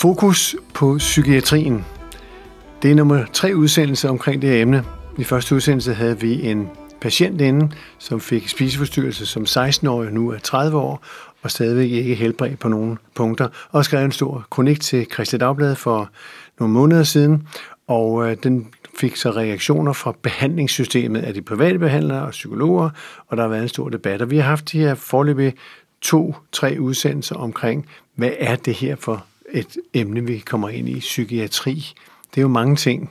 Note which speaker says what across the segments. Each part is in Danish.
Speaker 1: Fokus på psykiatrien. Det er nummer tre udsendelse omkring det her emne. I første udsendelse havde vi en patient inde, som fik spiseforstyrrelse som 16-årig, nu er 30 år, og stadigvæk ikke helbredt på nogle punkter, og skrev en stor kronik til Christi Dagblad for nogle måneder siden, og øh, den fik så reaktioner fra behandlingssystemet af de private behandlere og psykologer, og der har været en stor debat. Og vi har haft de her forløbige to-tre udsendelser omkring, hvad er det her for et emne, vi kommer ind i, psykiatri. Det er jo mange ting,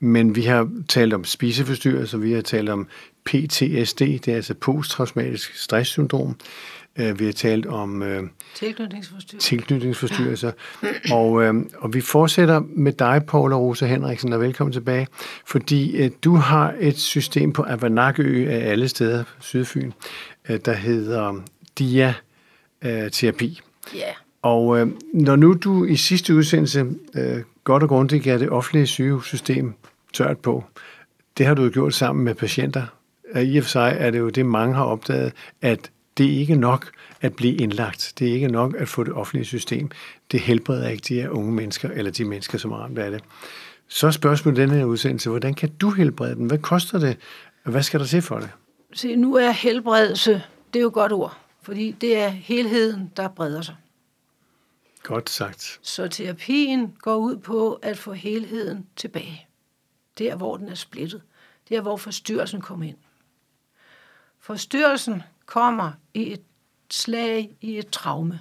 Speaker 1: men vi har talt om spiseforstyrrelser, vi har talt om PTSD, det er altså posttraumatisk stresssyndrom. Øh, vi har talt om øh,
Speaker 2: Tilknytningsforstyrrelser.
Speaker 1: tilknytningsforstyrrelser. Og, øh, og vi fortsætter med dig, Paula Rosa Henriksen, og velkommen tilbage, fordi øh, du har et system på Avanakø af alle steder, Sydfyn, øh, der hedder DIA-terapi.
Speaker 2: Ja.
Speaker 1: Og øh, når nu du i sidste udsendelse øh, godt og grundigt gav det offentlige sygehussystem tørt på, det har du jo gjort sammen med patienter. I og for sig er det jo det, mange har opdaget, at det er ikke nok at blive indlagt. Det er ikke nok at få det offentlige system. Det helbreder ikke de her unge mennesker, eller de mennesker, som er ramt af det. Så spørgsmålet i denne her udsendelse, hvordan kan du helbrede den? Hvad koster det? Hvad skal der til for det?
Speaker 2: Se, nu er helbredelse, det er jo et godt ord, fordi det er helheden, der breder sig.
Speaker 1: Godt sagt.
Speaker 2: Så terapien går ud på at få helheden tilbage. Der, hvor den er splittet. Der, hvor forstyrrelsen kommer ind. Forstyrrelsen kommer i et slag, i et traume.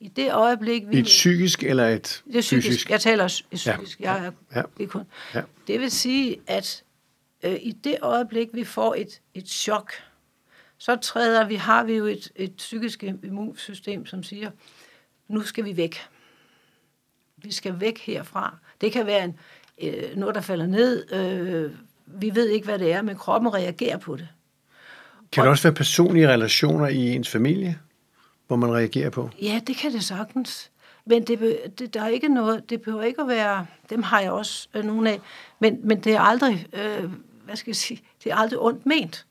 Speaker 2: I det øjeblik, vi...
Speaker 1: Et psykisk eller et
Speaker 2: Det er psykisk.
Speaker 1: fysisk?
Speaker 2: Jeg taler psykisk.
Speaker 1: Ja,
Speaker 2: Jeg er
Speaker 1: ja,
Speaker 2: ikke kun.
Speaker 1: ja.
Speaker 2: Det vil sige, at øh, i det øjeblik, vi får et, et chok, så træder vi, har vi jo et, et psykisk immunsystem, som siger, nu skal vi væk. Vi skal væk herfra. Det kan være en, øh, noget, der falder ned. Øh, vi ved ikke, hvad det er, men kroppen reagerer på det.
Speaker 1: Kan det også være personlige relationer i ens familie, hvor man reagerer på?
Speaker 2: Ja, det kan det sagtens. Men det, det, der er ikke noget, det behøver ikke at være, dem har jeg også øh, nogle af, men, men det er aldrig, øh, hvad skal jeg sige, det er aldrig ondt ment.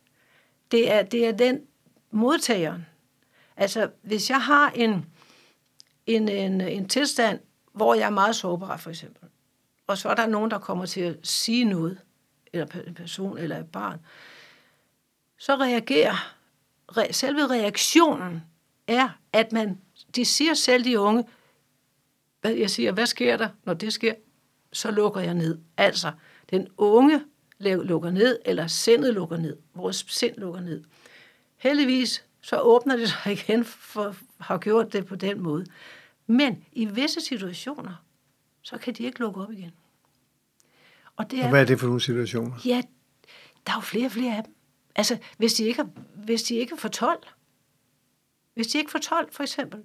Speaker 2: Det er, det er den modtageren. Altså, hvis jeg har en, en, en, en tilstand, hvor jeg er meget sårbar, for eksempel, og så er der nogen, der kommer til at sige noget, eller en person, eller et barn, så reagerer, re, selve reaktionen er, at man, de siger selv, de unge, hvad jeg siger, hvad sker der, når det sker? Så lukker jeg ned. Altså, den unge lukker ned, eller sindet lukker ned. Vores sind lukker ned. Heldigvis, så åbner det sig igen, for har gjort det på den måde. Men i visse situationer, så kan de ikke lukke op igen. Og det
Speaker 1: Og
Speaker 2: er,
Speaker 1: hvad er det for nogle situationer?
Speaker 2: Ja, der er jo flere og flere af dem. Altså, hvis de ikke, er, hvis de ikke får 12. Hvis de ikke får 12, for eksempel.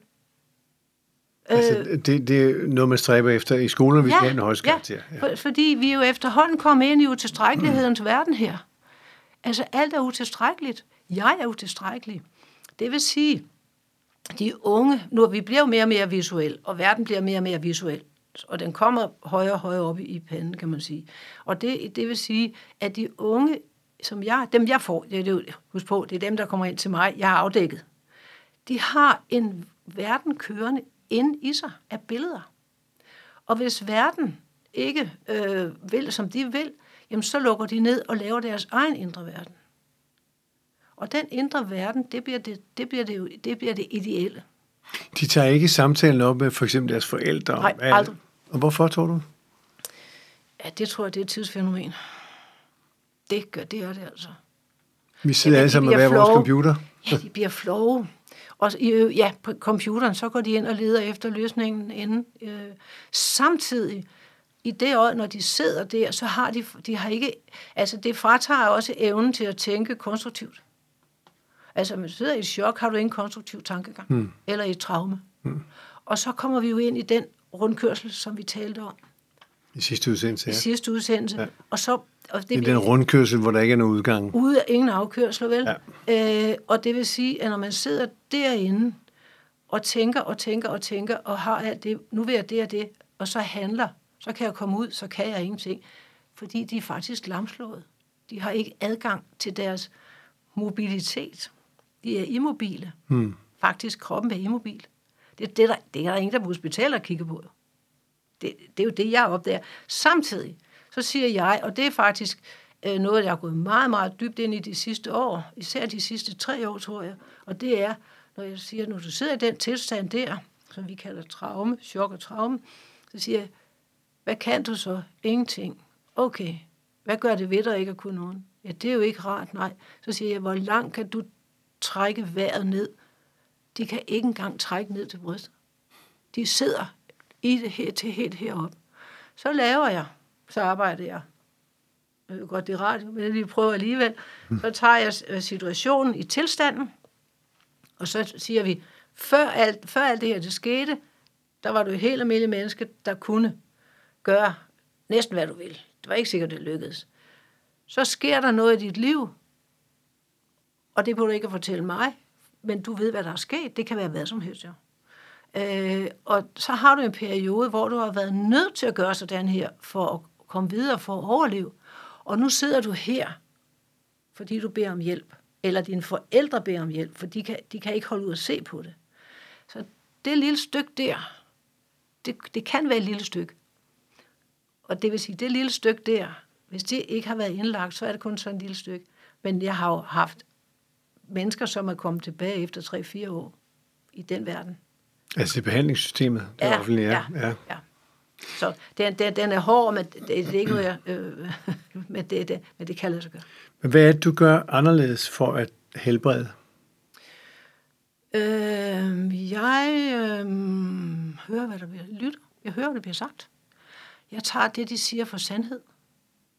Speaker 1: Altså, det, det er noget, man stræber efter i skolen, hvis ja, vi har en højst
Speaker 2: ja,
Speaker 1: karakter.
Speaker 2: for, fordi vi jo efterhånden kommet ind i utilstrækkelighedens verden her. Altså, alt er utilstrækkeligt. Jeg er utilstrækkelig. Det vil sige, de unge, nu vi bliver jo mere og mere visuel, og verden bliver mere og mere visuel, og den kommer højere og højere op i, panden, kan man sige. Og det, det vil sige, at de unge, som jeg, dem jeg får, det er det, husk på, det er dem, der kommer ind til mig, jeg har afdækket, de har en verden kørende inde i sig af billeder. Og hvis verden ikke øh, vil, som de vil, jamen så lukker de ned og laver deres egen indre verden. Og den indre verden, det bliver det, det, bliver det, jo, det, bliver det ideelle.
Speaker 1: De tager ikke samtalen op med for eksempel deres forældre. om,
Speaker 2: Nej, aldrig.
Speaker 1: Og hvorfor, tror du?
Speaker 2: Ja, det tror jeg, det er et tidsfænomen. Det gør det, er det altså.
Speaker 1: Vi sidder alle sammen med hver vores computer.
Speaker 2: Ja, de bliver flove. Og ja, på computeren, så går de ind og leder efter løsningen inden. Øh, samtidig, i det øje, når de sidder der, så har de, de har ikke, altså det fratager også evnen til at tænke konstruktivt. Altså, du sidder i et chok, har du ingen konstruktiv tankegang. Hmm. Eller i et traume. Hmm. Og så kommer vi jo ind i den rundkørsel, som vi talte om
Speaker 1: I sidste udsendelse,
Speaker 2: i
Speaker 1: ja.
Speaker 2: sidste udsendelse. Ja. Og så, og det,
Speaker 1: Det er den rundkørsel, hvor der ikke er nogen udgang.
Speaker 2: ude af ingen afkørsler, vel? Ja. Øh, og det vil sige, at når man sidder derinde og tænker og tænker og tænker og har alt det, nu vil jeg det og det, og så handler, så kan jeg komme ud, så kan jeg ingenting. Fordi de er faktisk lamslået. De har ikke adgang til deres mobilitet. De er immobile. Hmm. Faktisk, kroppen er immobil. Det, det, er der, det er der ingen, der på hospitalet kigger på. Det, det er jo det, jeg opdager. Samtidig, så siger jeg, og det er faktisk øh, noget, jeg har gået meget, meget dybt ind i de sidste år, især de sidste tre år, tror jeg, og det er, når jeg siger, når du sidder i den tilstand der, som vi kalder traume, chok og traume, så siger jeg, hvad kan du så? Ingenting. Okay, hvad gør det ved dig ikke at kunne nogen? Ja, det er jo ikke rart, nej. Så siger jeg, hvor langt kan du trække vejret ned? De kan ikke engang trække ned til brystet. De sidder i det her, til helt herop. Så laver jeg, så arbejder jeg. Jeg ved godt, det er radio, men jeg prøver alligevel. Så tager jeg øh, situationen i tilstanden, og så siger vi, før alt, før alt det her det skete, der var du et helt almindeligt menneske, der kunne gøre næsten hvad du vil. Det var ikke sikkert, det lykkedes. Så sker der noget i dit liv, og det behøver du ikke at fortælle mig, men du ved, hvad der er sket. Det kan være hvad som helst, jo. Øh, og så har du en periode, hvor du har været nødt til at gøre sådan her, for at komme videre, for at overleve. Og nu sidder du her, fordi du beder om hjælp. Eller dine forældre beder om hjælp, for de kan, de kan ikke holde ud at se på det. Så det lille stykke der, det, det kan være et lille stykke. Og det vil sige, det lille stykke der, hvis det ikke har været indlagt, så er det kun sådan et lille stykke. Men jeg har jo haft mennesker, som er kommet tilbage efter 3-4 år i den verden.
Speaker 1: Altså i behandlingssystemet, det
Speaker 2: ja,
Speaker 1: offentlige
Speaker 2: ja, ja. ja. Så den, den, den er hård, men det, det er ikke noget, jeg, øh, men, det, det, men det kan lade sig gøre.
Speaker 1: Men hvad er det, du gør anderledes for at helbrede?
Speaker 2: Øh, jeg øh, hører, hvad der bliver lyttet. Jeg hører, hvad der bliver sagt. Jeg tager det, de siger for sandhed.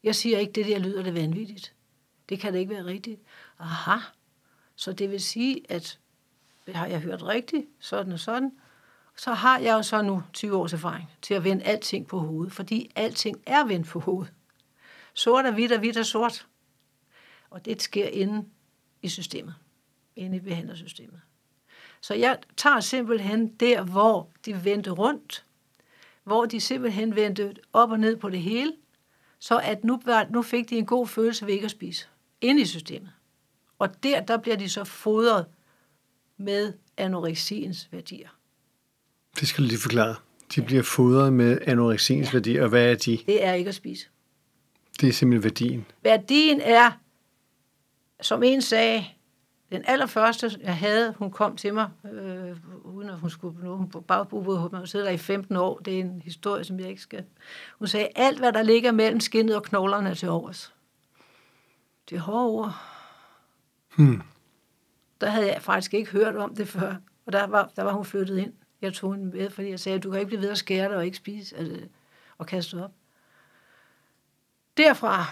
Speaker 2: Jeg siger ikke, det der lyder det vanvittigt. Det kan det ikke være rigtigt. Aha. Så det vil sige, at har jeg hørt rigtigt, sådan og sådan, så har jeg jo så nu 20 års erfaring til at vende alting på hovedet, fordi alting er vendt på hovedet. Sort er hvidt, og hvidt er sort. Og det sker inde i systemet, inde i behandlersystemet. Så jeg tager simpelthen der, hvor de vendte rundt, hvor de simpelthen vendte op og ned på det hele, så at nu, nu fik de en god følelse ved ikke at spise, inde i systemet. Og der, der bliver de så fodret med anoreksiens værdier.
Speaker 1: Det skal du lige forklare. De bliver fodret med anoreksiens ja. værdier, og hvad er de?
Speaker 2: Det er ikke at spise.
Speaker 1: Det er simpelthen værdien.
Speaker 2: Værdien er, som en sagde, den allerførste, jeg havde, hun kom til mig, øh, uden at hun skulle nå, hun bare boede, hun sidder der i 15 år, det er en historie, som jeg ikke skal. Hun sagde, alt hvad der ligger mellem skinnet og knoglerne er til overs. Det er hårde ord. Hmm. Der havde jeg faktisk ikke hørt om det før, og der var, der var hun flyttet ind. Jeg tog hende med, fordi jeg sagde, du kan ikke blive ved at skære dig og ikke spise altså, og kaste op. Derfra,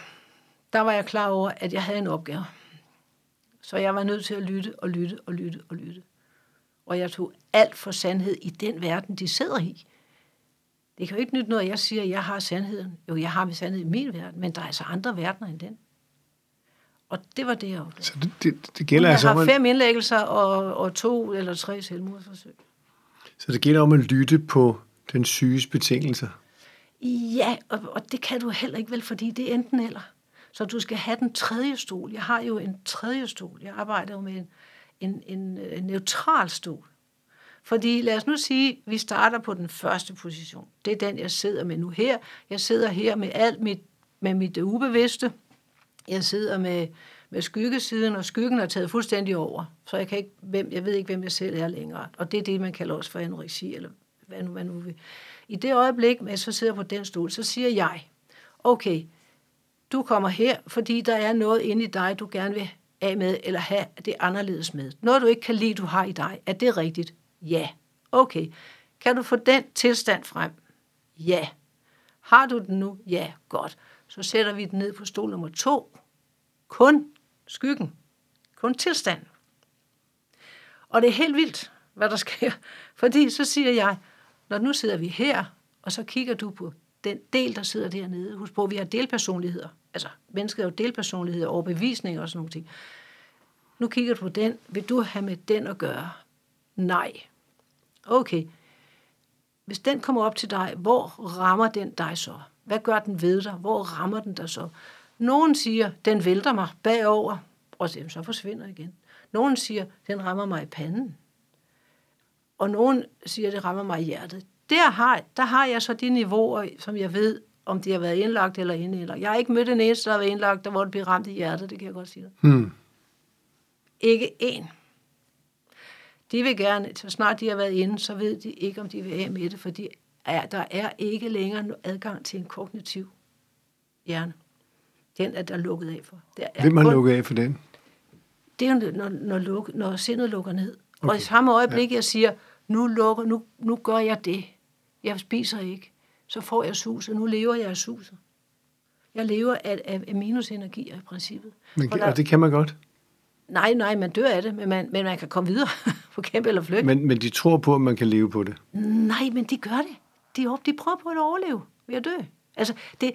Speaker 2: der var jeg klar over, at jeg havde en opgave. Så jeg var nødt til at lytte og lytte og lytte og lytte. Og jeg tog alt for sandhed i den verden, de sidder i. Det kan jo ikke nytte noget, at jeg siger, at jeg har sandheden. Jo, jeg har sandhed i min verden, men der er altså andre verdener end den. Og det var det, jeg oplevede.
Speaker 1: Så det, det, det gælder
Speaker 2: jeg
Speaker 1: altså
Speaker 2: har fem indlæggelser og, og to eller tre selvmordsforsøg.
Speaker 1: Så det gælder om at lytte på den syges betingelser?
Speaker 2: Ja, og, og det kan du heller ikke vel, fordi det er enten eller. Så du skal have den tredje stol. Jeg har jo en tredje stol. Jeg arbejder jo med en, en, en, en neutral stol. Fordi lad os nu sige, vi starter på den første position. Det er den, jeg sidder med nu her. Jeg sidder her med alt mit, med mit ubevidste. Jeg sidder med, med skyggesiden, og skyggen er taget fuldstændig over. Så jeg, kan ikke, hvem, jeg ved ikke, hvem jeg selv er længere. Og det er det, man kalder også for anoreksi, eller hvad nu, hvad nu vil. I det øjeblik, at så sidder på den stol, så siger jeg, okay, du kommer her, fordi der er noget inde i dig, du gerne vil af med, eller have det anderledes med. Noget, du ikke kan lide, du har i dig. Er det rigtigt? Ja. Okay. Kan du få den tilstand frem? Ja. Har du den nu? Ja. Godt. Så sætter vi den ned på stol nummer to. Kun skyggen. Kun tilstand. Og det er helt vildt, hvad der sker. Fordi så siger jeg, når nu sidder vi her, og så kigger du på den del, der sidder dernede. Husk på, at vi har delpersonligheder. Altså, mennesket er jo delpersonligheder, overbevisninger og sådan nogle ting. Nu kigger du på den. Vil du have med den at gøre? Nej. Okay. Hvis den kommer op til dig, hvor rammer den dig så? Hvad gør den ved dig? Hvor rammer den dig så? Nogen siger, den vælter mig bagover, og så forsvinder igen. Nogen siger, den rammer mig i panden. og nogen siger, det rammer mig i hjertet. Der har, der har jeg så de niveauer, som jeg ved, om de har været indlagt eller indlagt. Jeg har ikke mødt en eneste, der har været indlagt, der hvor det bliver ramt i hjertet, det kan jeg godt sige.
Speaker 1: Hmm.
Speaker 2: Ikke én. De vil gerne, så snart de har været inde, så ved de ikke, om de vil af med det, fordi er, der er ikke længere adgang til en kognitiv hjerne. Den er der lukket af for. Der er
Speaker 1: Hvem har
Speaker 2: kun-
Speaker 1: lukket af for den?
Speaker 2: det er når, når, luk, når sindet lukker ned. Okay. Og i samme øjeblik, ja. jeg siger, nu, lukker, nu, nu gør jeg det. Jeg spiser ikke. Så får jeg suset. Nu lever jeg af suset. Jeg lever af, af, af minusenergier i princippet.
Speaker 1: Men,
Speaker 2: Og der-
Speaker 1: og det kan man godt.
Speaker 2: Nej, nej, man dør af det, men man, men man kan komme videre på kæmpe eller flygt.
Speaker 1: Men, men de tror på, at man kan leve på det.
Speaker 2: Nej, men de gør det. De, de prøver på at overleve ved at dø. Altså, det,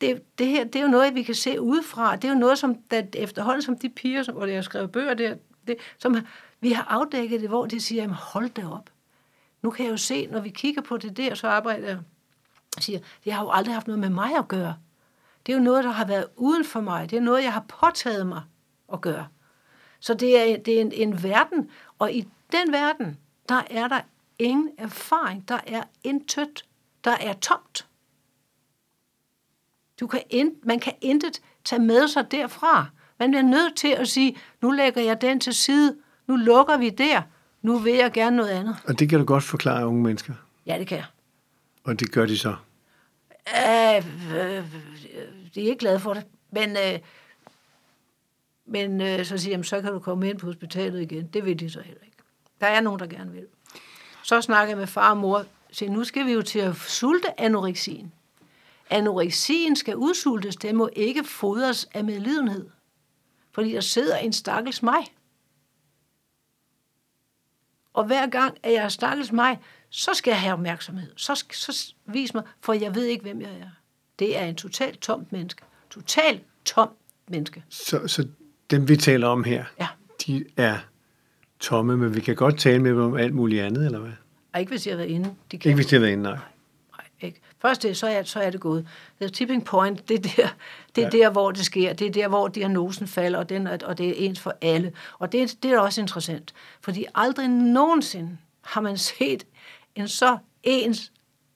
Speaker 2: det, det her, det er jo noget, vi kan se udefra. Det er jo noget, som der, efterhånden som de piger, som, hvor jeg har skrevet bøger der, det, som vi har afdækket det, hvor de siger, jamen hold da op. Nu kan jeg jo se, når vi kigger på det der, så arbejder jeg siger, det har jo aldrig haft noget med mig at gøre. Det er jo noget, der har været uden for mig. Det er noget, jeg har påtaget mig at gøre. Så det er, det er en, en verden, og i den verden, der er der ingen erfaring. Der er intet. Der er tomt. Du kan in, man kan intet tage med sig derfra. Man er nødt til at sige, nu lægger jeg den til side, nu lukker vi der, nu vil jeg gerne noget andet.
Speaker 1: Og det kan du godt forklare unge mennesker.
Speaker 2: Ja, det kan jeg.
Speaker 1: Og det gør de så.
Speaker 2: Øh, øh, de er ikke glade for det. Men, øh, men øh, så siger jeg, så kan du komme ind på hospitalet igen. Det vil de så heller ikke. Der er nogen, der gerne vil. Så snakker jeg med far og mor. Så nu skal vi jo til at sulte anoreksien. Anoreksien skal udsultes. Det må ikke fodres af medlidenhed. Fordi der sidder en stakkels mig. Og hver gang, at jeg er stakkels mig, så skal jeg have opmærksomhed. Så, så vis mig, for jeg ved ikke, hvem jeg er. Det er en totalt tomt menneske. Totalt tomt menneske.
Speaker 1: Så, så dem, vi taler om her,
Speaker 2: Ja.
Speaker 1: de er tomme, men vi kan godt tale med dem om alt muligt andet, eller hvad?
Speaker 2: Og ikke hvis jeg har været inde. De kan.
Speaker 1: Ikke hvis de har været inde, nej.
Speaker 2: Nej, ikke. Først det, så er, så er det gået. The tipping point, det er, der, det er ja. der, hvor det sker. Det er der, hvor diagnosen falder, og, den, og det er ens for alle. Og det, det er også interessant, fordi aldrig nogensinde har man set en så ens,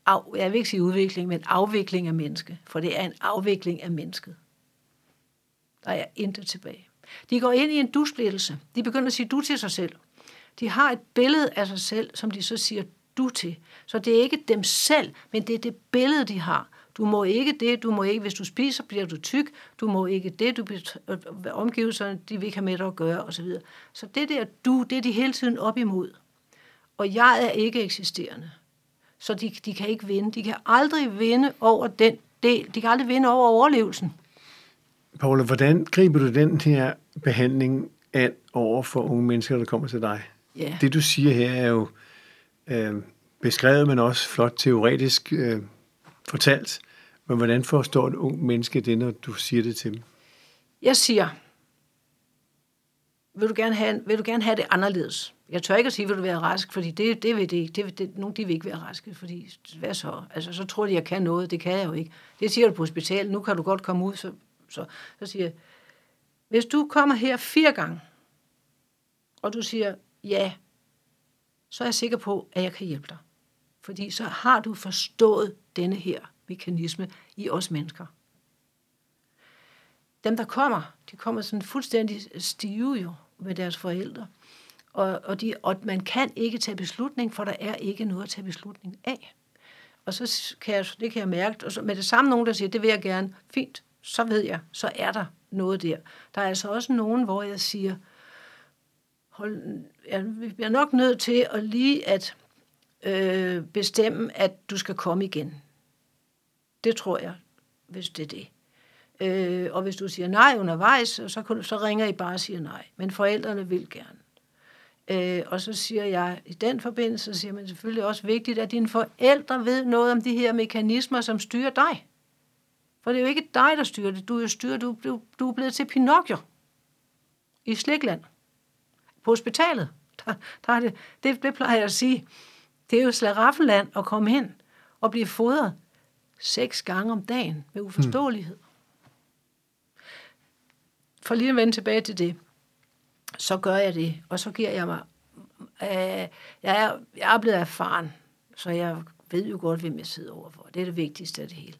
Speaker 2: af, jeg vil ikke sige udvikling, men afvikling af menneske. For det er en afvikling af mennesket. Der er intet tilbage. De går ind i en du-splittelse. De begynder at sige du til sig selv. De har et billede af sig selv, som de så siger du til. Så det er ikke dem selv, men det er det billede, de har. Du må ikke det, du må ikke, hvis du spiser, bliver du tyk, du må ikke det, du bliver, øh, omgivelserne, de vil ikke have med dig at gøre, osv. Så det der du, det er de hele tiden op imod. Og jeg er ikke eksisterende. Så de, de kan ikke vinde. De kan aldrig vinde over den del. De kan aldrig vinde over overlevelsen.
Speaker 1: Paula, hvordan griber du den her behandling an over for unge mennesker, der kommer til dig?
Speaker 2: Ja.
Speaker 1: Det, du siger her, er jo øh, beskrevet, men også flot teoretisk øh, fortalt. Men hvordan forstår et ung menneske det, når du siger det til dem?
Speaker 2: Jeg siger, vil du gerne have, vil du gerne have det anderledes? Jeg tør ikke at sige, vil du være rask, fordi det, det vil det ikke. Det, det, nogle de vil ikke være raske, fordi hvad så? Altså, så tror de, jeg kan noget. Det kan jeg jo ikke. Det siger du på hospitalet. Nu kan du godt komme ud. Så, så, så siger jeg, hvis du kommer her fire gange, og du siger ja, så er jeg sikker på, at jeg kan hjælpe dig. Fordi så har du forstået denne her mekanisme i os mennesker dem, der kommer, de kommer sådan fuldstændig stive jo med deres forældre. Og, og, de, og man kan ikke tage beslutning, for der er ikke noget at tage beslutning af. Og så kan jeg, det kan jeg mærke, og så med det samme nogen, der siger, det vil jeg gerne, fint, så ved jeg, så er der noget der. Der er altså også nogen, hvor jeg siger, hold, jeg bliver nok nødt til at lige at øh, bestemme, at du skal komme igen. Det tror jeg, hvis det er det. Øh, og hvis du siger nej undervejs, så, kun- så ringer I bare og siger nej. Men forældrene vil gerne. Øh, og så siger jeg, i den forbindelse siger man selvfølgelig også vigtigt, at dine forældre ved noget om de her mekanismer, som styrer dig. For det er jo ikke dig, der styrer det. Du er jo du, du, du er blevet til Pinocchio i Slikland. På hospitalet. Der, der er det, det, det plejer jeg at sige. Det er jo slaraffenland at komme hen og blive fodret seks gange om dagen med uforståelighed. Hmm. For lige at vende tilbage til det, så gør jeg det, og så giver jeg mig Øh, jeg, er, jeg er blevet erfaren, så jeg ved jo godt, hvem jeg sidder overfor. Det er det vigtigste af det hele.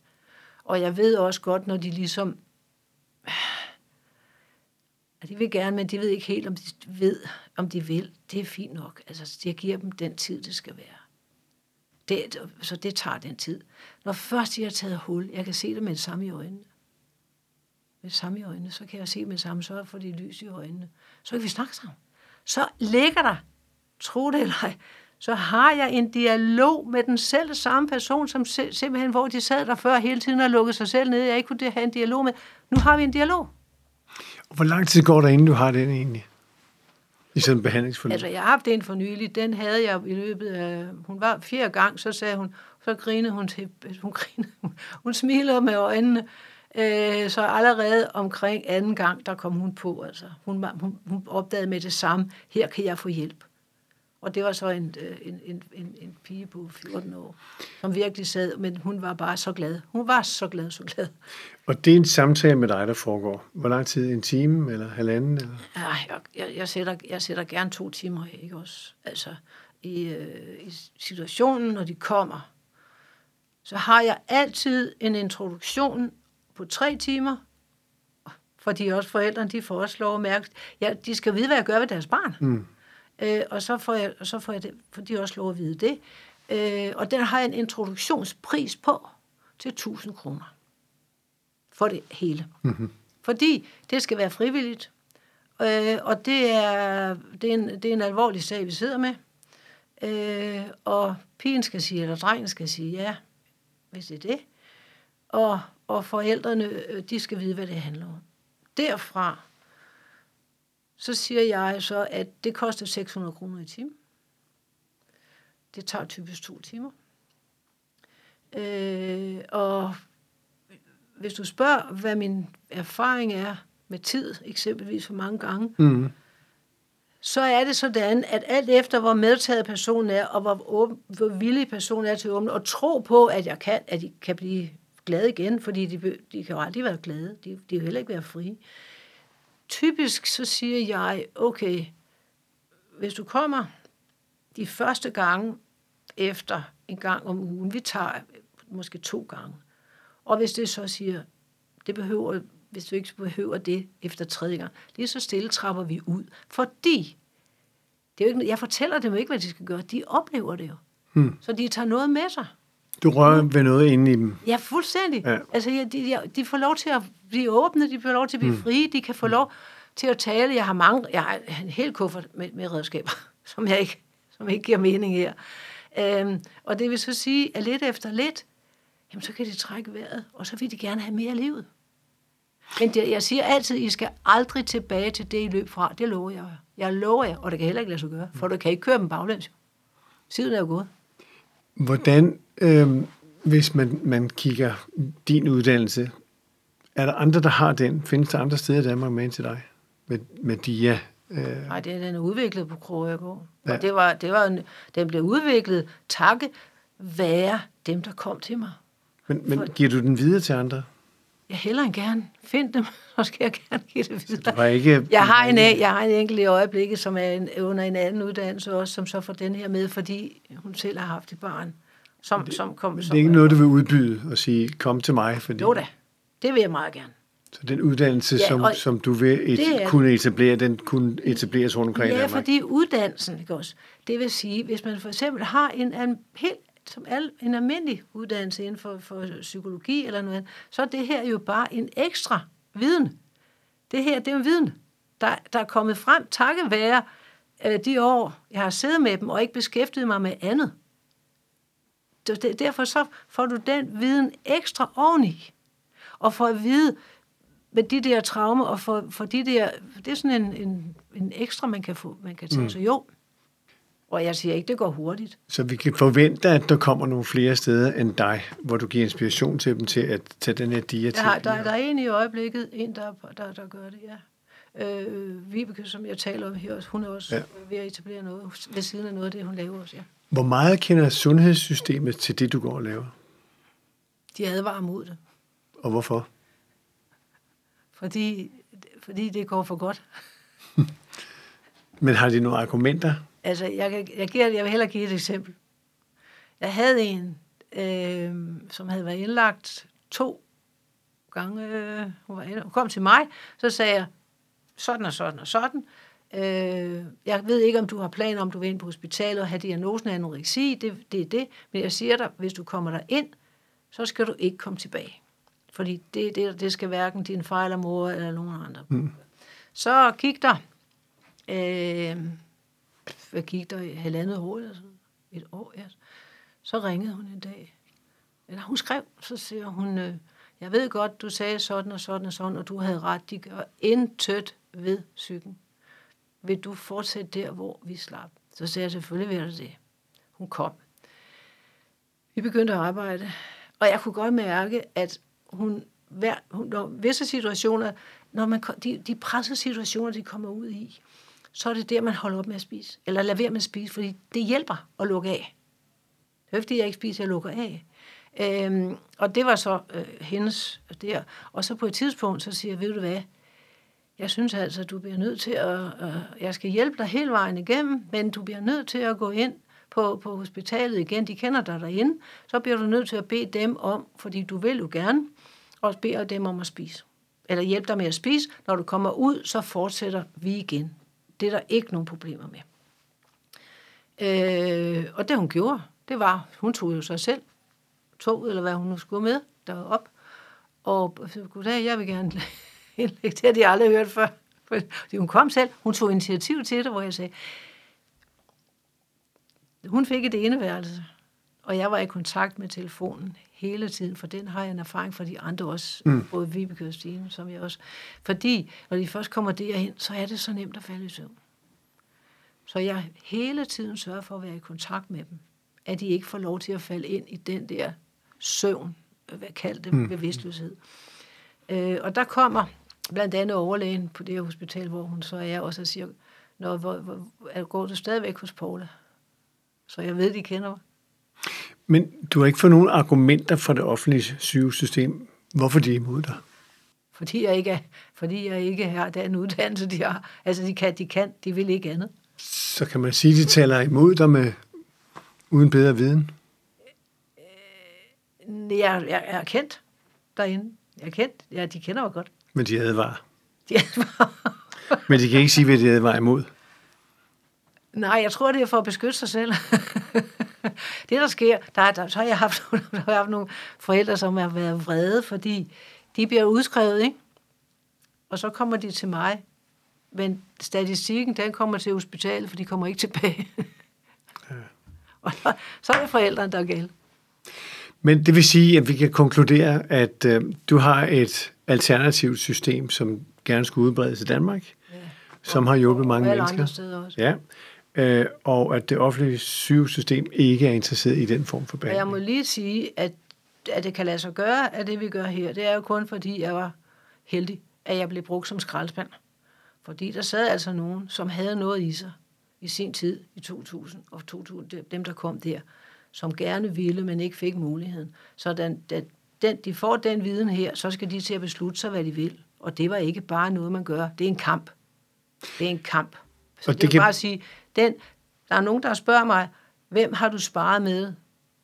Speaker 2: Og jeg ved også godt, når de ligesom... at de vil gerne, men de ved ikke helt, om de ved, om de vil. Det er fint nok. Altså, jeg giver dem den tid, det skal være. Det, så det tager den tid. Når først de har taget hul, jeg kan se det med det samme i øjnene. Med det samme i øjnene, så kan jeg se med det samme, så får de lys i øjnene. Så kan vi snakke sammen. Så ligger der, tro det eller ej, så har jeg en dialog med den selv samme person, som simpelthen, hvor de sad der før hele tiden og lukkede sig selv ned, jeg ikke kunne have en dialog med. Nu har vi en dialog.
Speaker 1: Hvor lang tid går der, inden du har den egentlig? I sådan en behandlingsforløb?
Speaker 2: Altså, jeg har haft en for nylig. Den havde jeg i løbet af... Hun var fjerde gang, så sagde hun... Så grinede hun til... Hun, grinede, hun, hun smilede med øjnene. Øh, så allerede omkring anden gang, der kom hun på. Altså, hun, hun, hun opdagede med det samme. Her kan jeg få hjælp. Og det var så en, øh, en, en, en, en pige på 14 år, som virkelig sad, men hun var bare så glad. Hun var så glad, så glad.
Speaker 1: Og det er en samtale med dig, der foregår. Hvor lang tid? En time eller halvanden? Eller?
Speaker 2: Ja, jeg, jeg, jeg, sætter, jeg sætter gerne to timer, ikke også? Altså, i, øh, i situationen, når de kommer, så har jeg altid en introduktion på tre timer, fordi også forældrene, de får også lov at mærke, ja, de skal vide, hvad jeg gør ved deres barn. Mm. Øh, og så får, jeg, og så får, jeg det, får de også lov at vide det. Øh, og den har jeg en introduktionspris på til 1000 kroner. For det hele. Mm-hmm. Fordi det skal være frivilligt. Øh, og det er, det, er en, det er en alvorlig sag, vi sidder med. Øh, og pigen skal sige, eller drengen skal sige ja, hvis det er det. Og, og forældrene, øh, de skal vide, hvad det handler om. Derfra så siger jeg så, at det koster 600 kroner i timen. Det tager typisk to timer. Øh, og hvis du spørger, hvad min erfaring er med tid, eksempelvis for mange gange, mm. så er det sådan, at alt efter, hvor medtaget personen er, og hvor, åben, hvor villig personen er til at åbne, og tro på, at jeg kan, at de kan blive glade igen, fordi de, de kan jo aldrig være glade. De, de kan jo heller ikke være frie. Øh, typisk så siger jeg, okay, hvis du kommer de første gange efter en gang om ugen, vi tager måske to gange, og hvis det så siger, det behøver, hvis du ikke behøver det efter tredje gang, lige så stille trapper vi ud, fordi det er jo ikke, jeg fortæller dem ikke, hvad de skal gøre, de oplever det jo. Hmm. Så de tager noget med sig.
Speaker 1: Du rører ved noget inde i dem.
Speaker 2: Ja, fuldstændig. Ja. Altså, ja, de, de, får lov til at blive åbne, de får lov til at blive mm. frie, de kan få lov til at tale. Jeg har mange, jeg har en hel kuffert med, med redskaber, som jeg ikke, som ikke giver mening her. Øhm, og det vil så sige, at lidt efter lidt, jamen så kan de trække vejret, og så vil de gerne have mere livet. Men det, jeg siger altid, I skal aldrig tilbage til det, I løb fra. Det lover jeg. Jeg lover jer, og det kan heller ikke lade sig gøre, for du kan ikke køre dem baglæns. Siden er jo gået.
Speaker 1: Hvordan, øh, hvis man, man kigger din uddannelse, er der andre, der har den? Findes der andre steder i Danmark med til dig? Med, med DIA?
Speaker 2: Øh... Nej, det er den udviklet på Krogergård. Ja. Og det var, det var en, den blev udviklet takke være dem, der kom til mig.
Speaker 1: Men, men For, giver du den videre til andre?
Speaker 2: Jeg hellere end gerne. Find dem, så skal jeg gerne give det videre.
Speaker 1: Var ikke,
Speaker 2: jeg, har en, jeg har en enkelt i øjeblikket, som er en, under en anden uddannelse også, som så får den her med, fordi hun selv har haft et barn. Som,
Speaker 1: det,
Speaker 2: som kom,
Speaker 1: det er ikke noget, du vil udbyde og sige, kom til mig? Fordi...
Speaker 2: Jo da, det vil jeg meget gerne.
Speaker 1: Så den uddannelse, ja, som, som du vil et, kunne etablere, den kunne etableres rundt omkring
Speaker 2: Ja, Danmark. fordi uddannelsen, ikke også? Det vil sige, hvis man for eksempel har en, en helt som al, en almindelig uddannelse inden for, for psykologi eller noget så er det her jo bare en ekstra viden. Det her, det er en viden, der, der er kommet frem takket være øh, de år, jeg har siddet med dem og ikke beskæftiget mig med andet. Derfor så får du den viden ekstra oveni. Og for at vide, med de der traumer, og for, for de der, det er sådan en, en, en ekstra, man kan, få, man kan tage. Mm. Så jo, og jeg siger ikke, det går hurtigt.
Speaker 1: Så vi kan forvente, at der kommer nogle flere steder end dig, hvor du giver inspiration til dem til at tage den her dia til?
Speaker 2: Ja, der, der er en i øjeblikket, en der, der, der gør det, ja. Øh, Vibeke, som jeg taler om her, hun er også ja. ved at etablere noget ved siden af noget af det, hun laver også, ja.
Speaker 1: Hvor meget kender sundhedssystemet til det, du går og laver?
Speaker 2: De advarer mod det.
Speaker 1: Og hvorfor?
Speaker 2: Fordi, fordi det går for godt.
Speaker 1: Men har de nogle argumenter?
Speaker 2: Altså, jeg, jeg, giver, jeg vil hellere give et eksempel. Jeg havde en, øh, som havde været indlagt to gange. Øh, hun, var, hun kom til mig, så sagde jeg, sådan og sådan og sådan. Øh, jeg ved ikke, om du har planer om, du vil ind på hospitalet og have diagnosen af anoreksi. Det, det er det. Men jeg siger dig, hvis du kommer der ind, så skal du ikke komme tilbage. Fordi det, det, det skal hverken din far eller mor eller nogen andre. Mm. Så gik der, øh, hvad gik der, halvandet år eller sådan, et år, ja. Så ringede hun en dag. Eller hun skrev, så siger hun, øh, jeg ved godt, du sagde sådan og sådan og sådan, og du havde ret, de gør intet ved psyken. Vil du fortsætte der, hvor vi slap? Så sagde jeg, selvfølgelig vil det. Hun kom. Vi begyndte at arbejde, og jeg kunne godt mærke, at hun, hver, hun når visse situationer, når man, de, de pressede situationer, de kommer ud i, så er det der, man holder op med at spise. Eller lader være med at spise, fordi det hjælper at lukke af. Det er fordi, jeg ikke spiser, jeg lukker af. Øhm, og det var så øh, hendes der. Og så på et tidspunkt, så siger jeg, ved du hvad, jeg synes altså, du bliver nødt til at, øh, jeg skal hjælpe dig hele vejen igennem, men du bliver nødt til at gå ind på, på hospitalet igen, de kender dig derinde, så bliver du nødt til at bede dem om, fordi du vil jo gerne, og bede dem om at spise. Eller hjælpe dig med at spise. Når du kommer ud, så fortsætter vi igen. Det er der ikke nogen problemer med. Øh, og det hun gjorde, det var, hun tog jo sig selv tog eller hvad hun nu skulle med derop. Og så, goddag, jeg vil gerne indlægge. Det har de aldrig hørt før. Fordi hun kom selv, hun tog initiativ til det, hvor jeg sagde, hun fik et eneværelse, og jeg var i kontakt med telefonen hele tiden, for den har jeg en erfaring fra de andre også, mm. både Vibeke og Stine, som jeg også. Fordi når de først kommer derhen, så er det så nemt at falde i søvn. Så jeg hele tiden sørger for at være i kontakt med dem, at de ikke får lov til at falde ind i den der søvn, hvad kaldt det, mm. bevidstløshed. Øh, og der kommer blandt andet overlægen på det her hospital, hvor hun så er, og så siger, Nå, hvor, hvor, går du stadigvæk hos Paula? Så jeg ved, de kender mig.
Speaker 1: Men du har ikke fået nogen argumenter fra det offentlige sygehusssystem. Hvorfor de er imod dig?
Speaker 2: Fordi jeg ikke, er, fordi jeg ikke har den uddannelse, de har. Altså, de kan, de kan, de vil ikke andet.
Speaker 1: Så kan man sige, at de taler imod dig med uden bedre viden?
Speaker 2: Jeg, jeg er kendt derinde. Jeg er kendt. Ja, de kender mig godt.
Speaker 1: Men de advarer?
Speaker 2: De advarer.
Speaker 1: Men de kan ikke sige, hvad de advarer imod?
Speaker 2: Nej, jeg tror, det er for at beskytte sig selv. det, der sker, der, der, så har jeg haft, der har jeg haft nogle forældre, som har været vrede, fordi de bliver udskrevet, ikke? Og så kommer de til mig. Men statistikken, den kommer til hospitalet, for de kommer ikke tilbage. ja. Og så er det forældrene, der er galt.
Speaker 1: Men det vil sige, at vi kan konkludere, at øh, du har et alternativt system, som gerne skulle udbredes i Danmark, ja. som har hjulpet mange
Speaker 2: og
Speaker 1: mennesker.
Speaker 2: Steder også.
Speaker 1: Ja. Øh, og at det offentlige sygehusssystem ikke er interesseret i den form for behandling.
Speaker 2: Og jeg må lige sige, at, at det kan lade sig gøre, at det vi gør her, det er jo kun fordi, jeg var heldig, at jeg blev brugt som skraldespand. Fordi der sad altså nogen, som havde noget i sig i sin tid, i 2000, og 2000, dem der kom der, som gerne ville, men ikke fik muligheden. Så den, den, den, de får den viden her, så skal de til at beslutte sig, hvad de vil. Og det var ikke bare noget, man gør. Det er en kamp. Det er en kamp. Så og det, det kan bare sige, den, der er nogen, der spørger mig, hvem har du sparet med?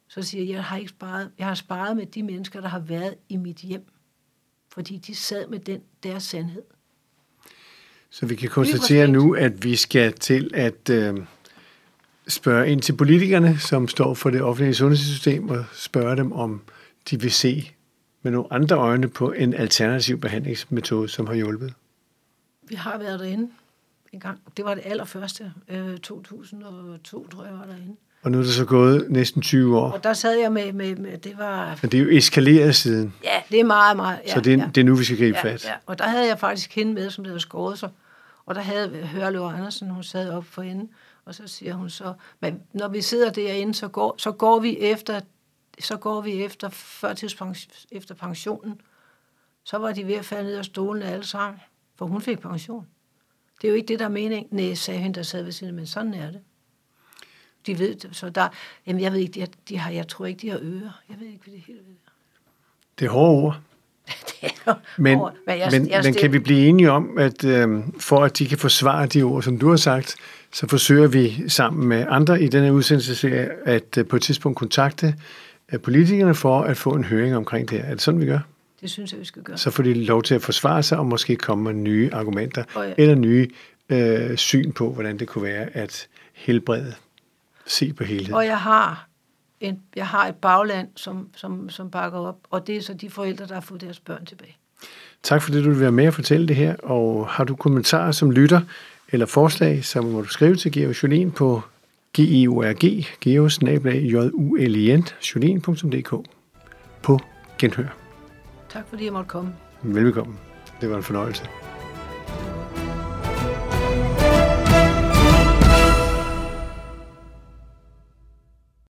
Speaker 2: Så siger jeg, jeg har ikke sparet. Jeg har sparet med de mennesker, der har været i mit hjem. Fordi de sad med den deres sandhed.
Speaker 1: Så vi kan konstatere nu, at vi skal til at øh, spørge ind til politikerne, som står for det offentlige sundhedssystem, og spørge dem, om de vil se med nogle andre øjne på en alternativ behandlingsmetode, som har hjulpet.
Speaker 2: Vi har været derinde en gang. Det var det allerførste, øh, 2002, tror jeg, var derinde.
Speaker 1: Og nu er det så gået næsten 20 år.
Speaker 2: Og der sad jeg med, med, med det var...
Speaker 1: Men det er jo eskaleret siden.
Speaker 2: Ja, det er meget, meget... Ja,
Speaker 1: så det er,
Speaker 2: ja.
Speaker 1: det er nu, vi skal gribe
Speaker 2: ja,
Speaker 1: fat.
Speaker 2: Ja, og der havde jeg faktisk hende med, som det havde skåret sig. Og der havde Hørløv Andersen, hun sad op for hende, og så siger hun så, men når vi sidder derinde, så går, så går vi efter, så går vi efter førtidspension, efter pensionen. Så var de ved at falde ned af stolen alle sammen, for hun fik pension. Det er jo ikke det, der er mening. Nej, sagde hende, der sad ved siden, men sådan er det. De ved det, så der, jamen jeg ved ikke, de har, de har, jeg tror ikke, de har ører. Jeg ved ikke, hvad det hele er.
Speaker 1: Det er hårde ord.
Speaker 2: det
Speaker 1: Men,
Speaker 2: over-
Speaker 1: men,
Speaker 2: jeg-
Speaker 1: men,
Speaker 2: jeg
Speaker 1: men kan vi blive enige om, at øh, for at de kan forsvare de ord, som du har sagt, så forsøger vi sammen med andre i denne udsendelsesserie at øh, på et tidspunkt kontakte øh, politikerne for at få en høring omkring det her. Er det sådan, vi gør?
Speaker 2: Det synes jeg, vi skal gøre.
Speaker 1: Så får de lov til at forsvare sig og måske komme med nye argumenter
Speaker 2: Og ja.
Speaker 1: eller nye øh, syn på, hvordan det kunne være at helbrede, se på helheden.
Speaker 2: Og jeg har, en, jeg har et bagland, som, som, som bakker op, og det er så de forældre, der har fået deres børn tilbage.
Speaker 1: Tak fordi du vil være med at fortælle det her, og har du kommentarer som lytter eller forslag, så må du skrive til Georg Jolien på georg, geosnablag.julien, jolien.dk på genhør.
Speaker 2: Tak fordi jeg måtte komme.
Speaker 1: Velbekomme. Det var en fornøjelse.